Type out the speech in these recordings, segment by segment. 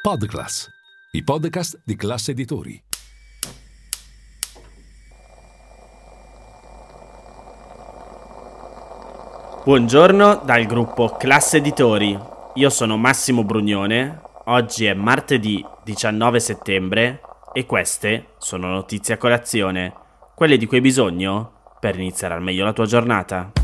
Podclass, i podcast di classe editori. Buongiorno dal gruppo Classe Editori. Io sono Massimo Brugnone. Oggi è martedì 19 settembre e queste sono notizie a colazione, quelle di cui hai bisogno per iniziare al meglio la tua giornata.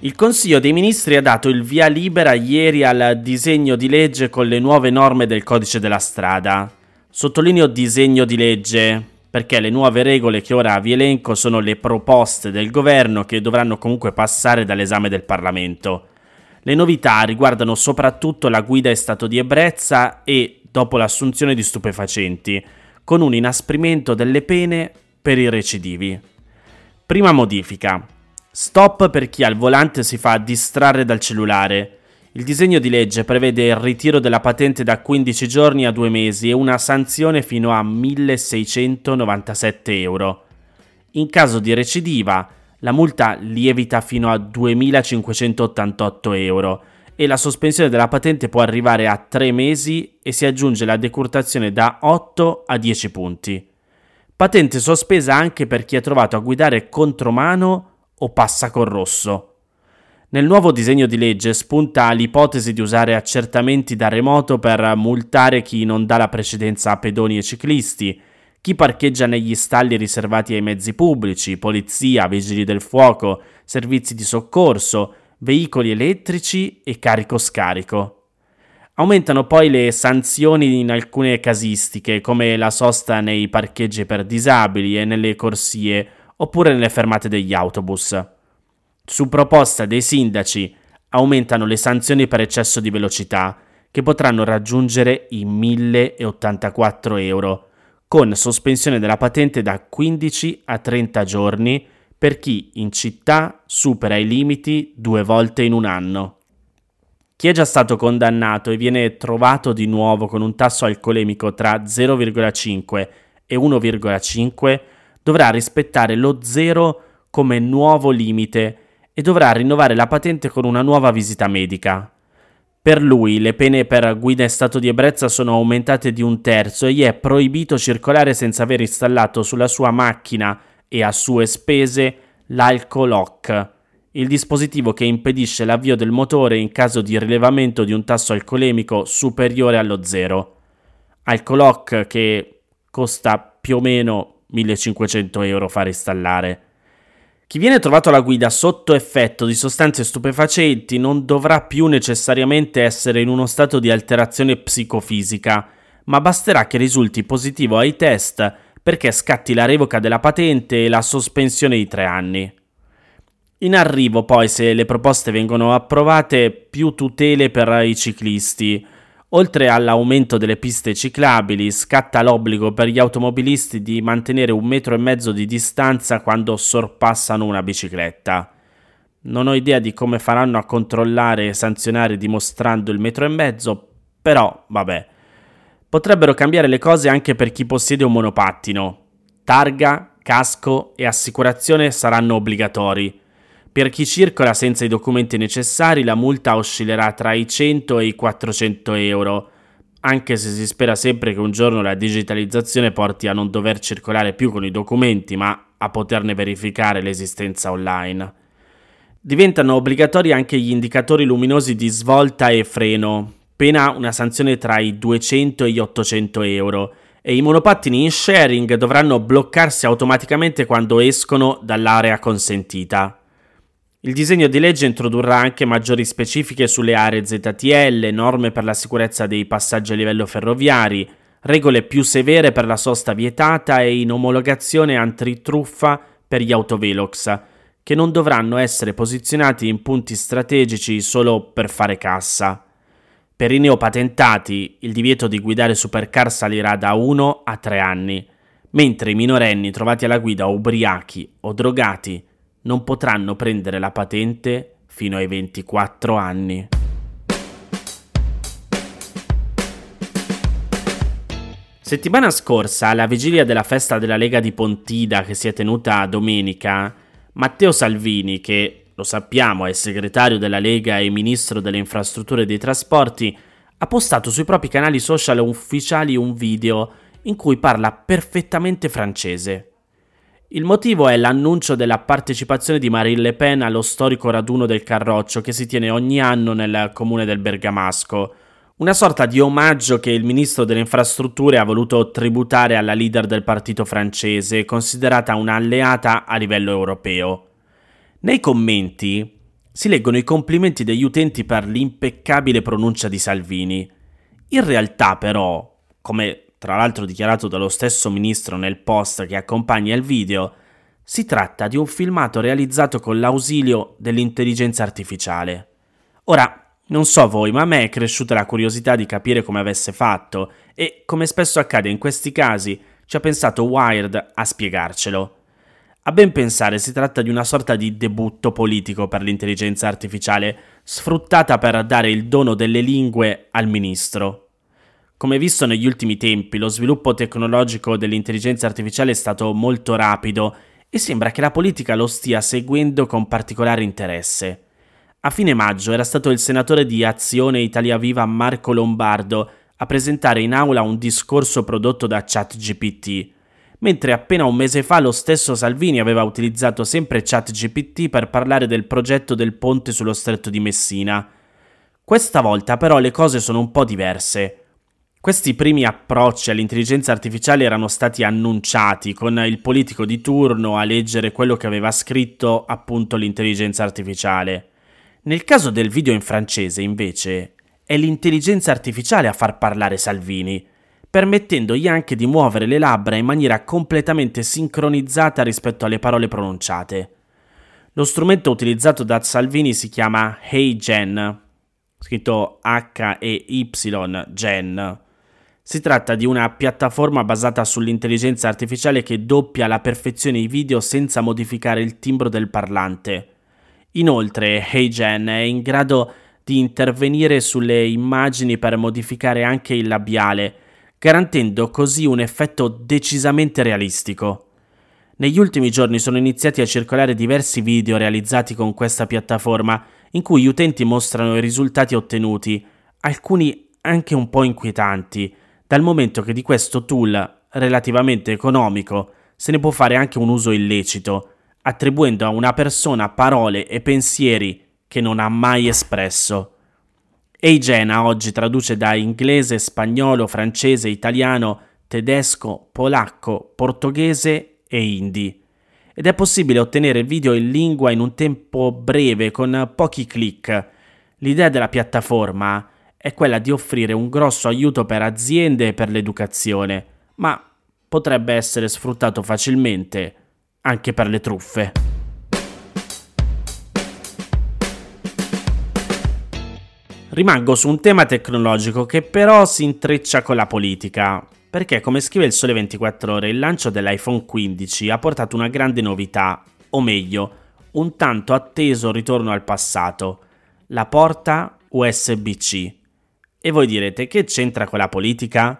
Il Consiglio dei Ministri ha dato il via libera ieri al disegno di legge con le nuove norme del codice della strada. Sottolineo disegno di legge perché le nuove regole che ora vi elenco sono le proposte del governo che dovranno comunque passare dall'esame del Parlamento. Le novità riguardano soprattutto la guida in stato di ebbrezza e dopo l'assunzione di stupefacenti, con un inasprimento delle pene per i recidivi. Prima modifica. Stop per chi al volante si fa distrarre dal cellulare. Il disegno di legge prevede il ritiro della patente da 15 giorni a 2 mesi e una sanzione fino a 1697 euro. In caso di recidiva, la multa lievita fino a 2588 euro e la sospensione della patente può arrivare a 3 mesi e si aggiunge la decurtazione da 8 a 10 punti. Patente sospesa anche per chi è trovato a guidare contromano o passa col rosso. Nel nuovo disegno di legge spunta l'ipotesi di usare accertamenti da remoto per multare chi non dà la precedenza a pedoni e ciclisti, chi parcheggia negli stalli riservati ai mezzi pubblici, polizia, vigili del fuoco, servizi di soccorso, veicoli elettrici e carico-scarico. Aumentano poi le sanzioni in alcune casistiche, come la sosta nei parcheggi per disabili e nelle corsie, oppure nelle fermate degli autobus. Su proposta dei sindaci aumentano le sanzioni per eccesso di velocità, che potranno raggiungere i 1084 euro, con sospensione della patente da 15 a 30 giorni per chi in città supera i limiti due volte in un anno. Chi è già stato condannato e viene trovato di nuovo con un tasso alcolemico tra 0,5 e 1,5 dovrà rispettare lo 0 come nuovo limite e dovrà rinnovare la patente con una nuova visita medica. Per lui le pene per guida in stato di ebbrezza sono aumentate di un terzo e gli è proibito circolare senza aver installato sulla sua macchina e a sue spese l'alcolock, il dispositivo che impedisce l'avvio del motore in caso di rilevamento di un tasso alcolemico superiore allo zero. Alcolock che costa più o meno 1500 euro far installare. Chi viene trovato alla guida sotto effetto di sostanze stupefacenti non dovrà più necessariamente essere in uno stato di alterazione psicofisica, ma basterà che risulti positivo ai test perché scatti la revoca della patente e la sospensione di tre anni. In arrivo poi, se le proposte vengono approvate, più tutele per i ciclisti, Oltre all'aumento delle piste ciclabili, scatta l'obbligo per gli automobilisti di mantenere un metro e mezzo di distanza quando sorpassano una bicicletta. Non ho idea di come faranno a controllare e sanzionare dimostrando il metro e mezzo, però vabbè. Potrebbero cambiare le cose anche per chi possiede un monopattino. Targa, casco e assicurazione saranno obbligatori. Per chi circola senza i documenti necessari la multa oscillerà tra i 100 e i 400 euro, anche se si spera sempre che un giorno la digitalizzazione porti a non dover circolare più con i documenti, ma a poterne verificare l'esistenza online. Diventano obbligatori anche gli indicatori luminosi di svolta e freno, pena una sanzione tra i 200 e gli 800 euro, e i monopattini in sharing dovranno bloccarsi automaticamente quando escono dall'area consentita. Il disegno di legge introdurrà anche maggiori specifiche sulle aree ZTL, norme per la sicurezza dei passaggi a livello ferroviari, regole più severe per la sosta vietata e in omologazione antitruffa per gli autovelox, che non dovranno essere posizionati in punti strategici solo per fare cassa. Per i neopatentati il divieto di guidare supercar salirà da 1 a 3 anni, mentre i minorenni trovati alla guida ubriachi o drogati non potranno prendere la patente fino ai 24 anni. Settimana scorsa, alla vigilia della festa della Lega di Pontida che si è tenuta domenica, Matteo Salvini, che lo sappiamo è segretario della Lega e ministro delle infrastrutture e dei trasporti, ha postato sui propri canali social ufficiali un video in cui parla perfettamente francese. Il motivo è l'annuncio della partecipazione di Marine Le Pen allo storico raduno del Carroccio che si tiene ogni anno nel comune del Bergamasco, una sorta di omaggio che il ministro delle infrastrutture ha voluto tributare alla leader del partito francese, considerata un'alleata a livello europeo. Nei commenti si leggono i complimenti degli utenti per l'impeccabile pronuncia di Salvini. In realtà, però, come tra l'altro dichiarato dallo stesso ministro nel post che accompagna il video, si tratta di un filmato realizzato con l'ausilio dell'intelligenza artificiale. Ora, non so voi, ma a me è cresciuta la curiosità di capire come avesse fatto e, come spesso accade in questi casi, ci ha pensato Wired a spiegarcelo. A ben pensare si tratta di una sorta di debutto politico per l'intelligenza artificiale, sfruttata per dare il dono delle lingue al ministro. Come visto negli ultimi tempi, lo sviluppo tecnologico dell'intelligenza artificiale è stato molto rapido e sembra che la politica lo stia seguendo con particolare interesse. A fine maggio era stato il senatore di Azione Italia Viva Marco Lombardo a presentare in aula un discorso prodotto da ChatGPT, mentre appena un mese fa lo stesso Salvini aveva utilizzato sempre ChatGPT per parlare del progetto del ponte sullo stretto di Messina. Questa volta però le cose sono un po' diverse. Questi primi approcci all'intelligenza artificiale erano stati annunciati con il politico di turno a leggere quello che aveva scritto appunto l'intelligenza artificiale. Nel caso del video in francese, invece, è l'intelligenza artificiale a far parlare Salvini, permettendogli anche di muovere le labbra in maniera completamente sincronizzata rispetto alle parole pronunciate. Lo strumento utilizzato da Salvini si chiama HeyGen, scritto H-E-Y Gen. Si tratta di una piattaforma basata sull'intelligenza artificiale che doppia alla perfezione i video senza modificare il timbro del parlante. Inoltre, HeyGen è in grado di intervenire sulle immagini per modificare anche il labiale, garantendo così un effetto decisamente realistico. Negli ultimi giorni sono iniziati a circolare diversi video realizzati con questa piattaforma in cui gli utenti mostrano i risultati ottenuti, alcuni anche un po' inquietanti, dal momento che di questo tool relativamente economico se ne può fare anche un uso illecito, attribuendo a una persona parole e pensieri che non ha mai espresso. Eigena oggi traduce da inglese, spagnolo, francese, italiano, tedesco, polacco, portoghese e hindi. Ed è possibile ottenere video in lingua in un tempo breve con pochi clic. L'idea della piattaforma è quella di offrire un grosso aiuto per aziende e per l'educazione, ma potrebbe essere sfruttato facilmente anche per le truffe. Rimango su un tema tecnologico che però si intreccia con la politica, perché come scrive il Sole 24 ore il lancio dell'iPhone 15 ha portato una grande novità, o meglio, un tanto atteso ritorno al passato, la porta USB-C. E voi direte che c'entra con la politica?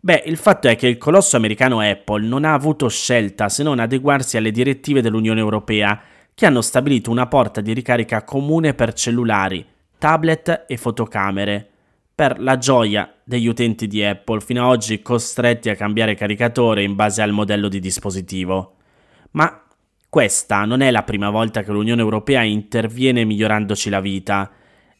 Beh, il fatto è che il colosso americano Apple non ha avuto scelta se non adeguarsi alle direttive dell'Unione Europea, che hanno stabilito una porta di ricarica comune per cellulari, tablet e fotocamere, per la gioia degli utenti di Apple, fino ad oggi costretti a cambiare caricatore in base al modello di dispositivo. Ma questa non è la prima volta che l'Unione Europea interviene migliorandoci la vita,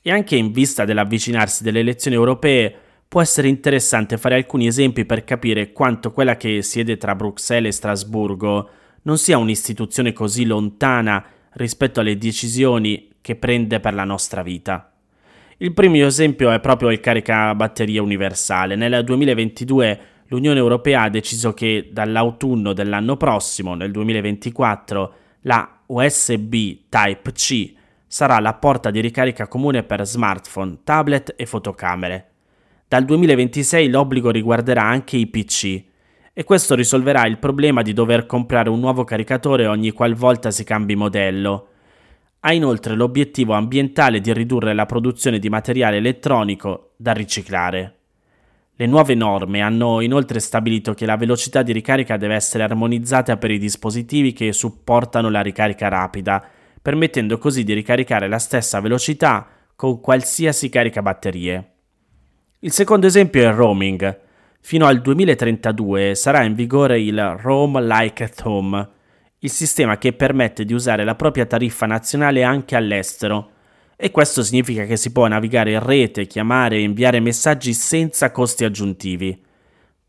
e anche in vista dell'avvicinarsi delle elezioni europee può essere interessante fare alcuni esempi per capire quanto quella che siede tra Bruxelles e Strasburgo non sia un'istituzione così lontana rispetto alle decisioni che prende per la nostra vita. Il primo esempio è proprio il caricabatteria universale. Nel 2022 l'Unione Europea ha deciso che dall'autunno dell'anno prossimo, nel 2024, La USB Type-C sarà la porta di ricarica comune per smartphone, tablet e fotocamere. Dal 2026 l'obbligo riguarderà anche i PC e questo risolverà il problema di dover comprare un nuovo caricatore ogni qualvolta si cambi modello. Ha inoltre l'obiettivo ambientale di ridurre la produzione di materiale elettronico da riciclare. Le nuove norme hanno inoltre stabilito che la velocità di ricarica deve essere armonizzata per i dispositivi che supportano la ricarica rapida, permettendo così di ricaricare la stessa velocità con qualsiasi caricabatterie. Il secondo esempio è il roaming. Fino al 2032 sarà in vigore il Roam Like at Home, il sistema che permette di usare la propria tariffa nazionale anche all'estero e questo significa che si può navigare in rete, chiamare e inviare messaggi senza costi aggiuntivi.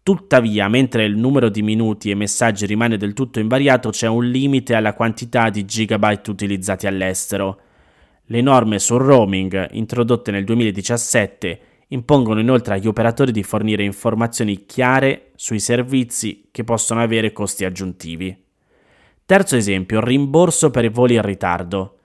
Tuttavia, mentre il numero di minuti e messaggi rimane del tutto invariato, c'è un limite alla quantità di gigabyte utilizzati all'estero. Le norme sul roaming, introdotte nel 2017, impongono inoltre agli operatori di fornire informazioni chiare sui servizi che possono avere costi aggiuntivi. Terzo esempio, rimborso per i voli in ritardo.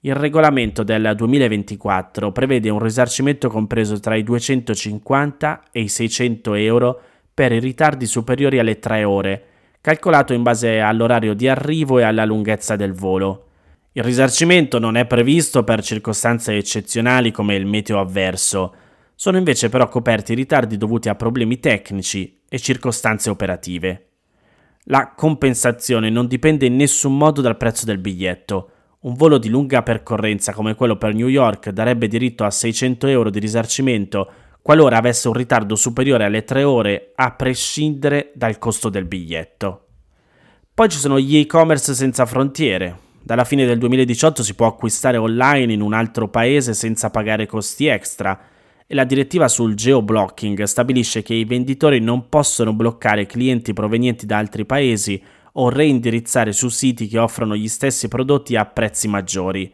Il regolamento del 2024 prevede un risarcimento compreso tra i 250 e i 600 euro per i ritardi superiori alle 3 ore, calcolato in base all'orario di arrivo e alla lunghezza del volo. Il risarcimento non è previsto per circostanze eccezionali come il meteo avverso, sono invece però coperti i ritardi dovuti a problemi tecnici e circostanze operative. La compensazione non dipende in nessun modo dal prezzo del biglietto, un volo di lunga percorrenza come quello per New York darebbe diritto a 600 euro di risarcimento qualora avesse un ritardo superiore alle 3 ore, a prescindere dal costo del biglietto. Poi ci sono gli e-commerce senza frontiere. Dalla fine del 2018 si può acquistare online in un altro paese senza pagare costi extra e la direttiva sul geoblocking stabilisce che i venditori non possono bloccare clienti provenienti da altri paesi o reindirizzare su siti che offrono gli stessi prodotti a prezzi maggiori.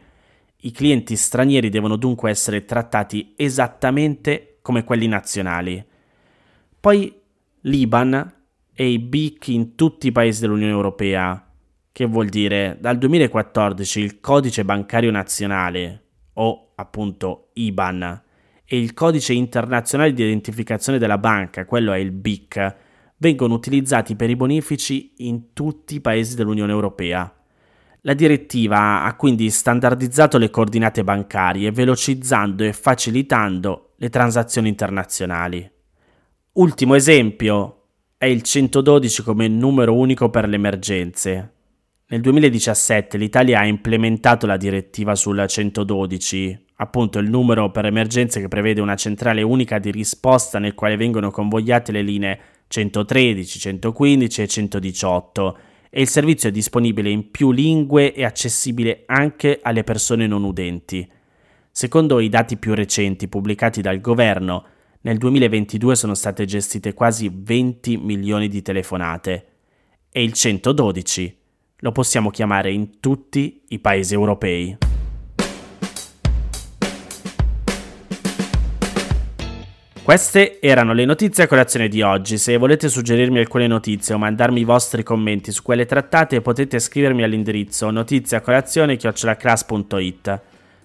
I clienti stranieri devono dunque essere trattati esattamente come quelli nazionali. Poi l'IBAN e i BIC in tutti i paesi dell'Unione Europea, che vuol dire dal 2014 il codice bancario nazionale, o appunto IBAN, e il codice internazionale di identificazione della banca, quello è il BIC, vengono utilizzati per i bonifici in tutti i paesi dell'Unione Europea. La direttiva ha quindi standardizzato le coordinate bancarie, velocizzando e facilitando le transazioni internazionali. Ultimo esempio è il 112 come numero unico per le emergenze. Nel 2017 l'Italia ha implementato la direttiva sul 112, appunto il numero per emergenze che prevede una centrale unica di risposta nel quale vengono convogliate le linee 113, 115 e 118 e il servizio è disponibile in più lingue e accessibile anche alle persone non udenti. Secondo i dati più recenti pubblicati dal governo, nel 2022 sono state gestite quasi 20 milioni di telefonate e il 112 lo possiamo chiamare in tutti i paesi europei. Queste erano le notizie a colazione di oggi. Se volete suggerirmi alcune notizie o mandarmi i vostri commenti su quelle trattate, potete scrivermi all'indirizzo notiziacolazione.it.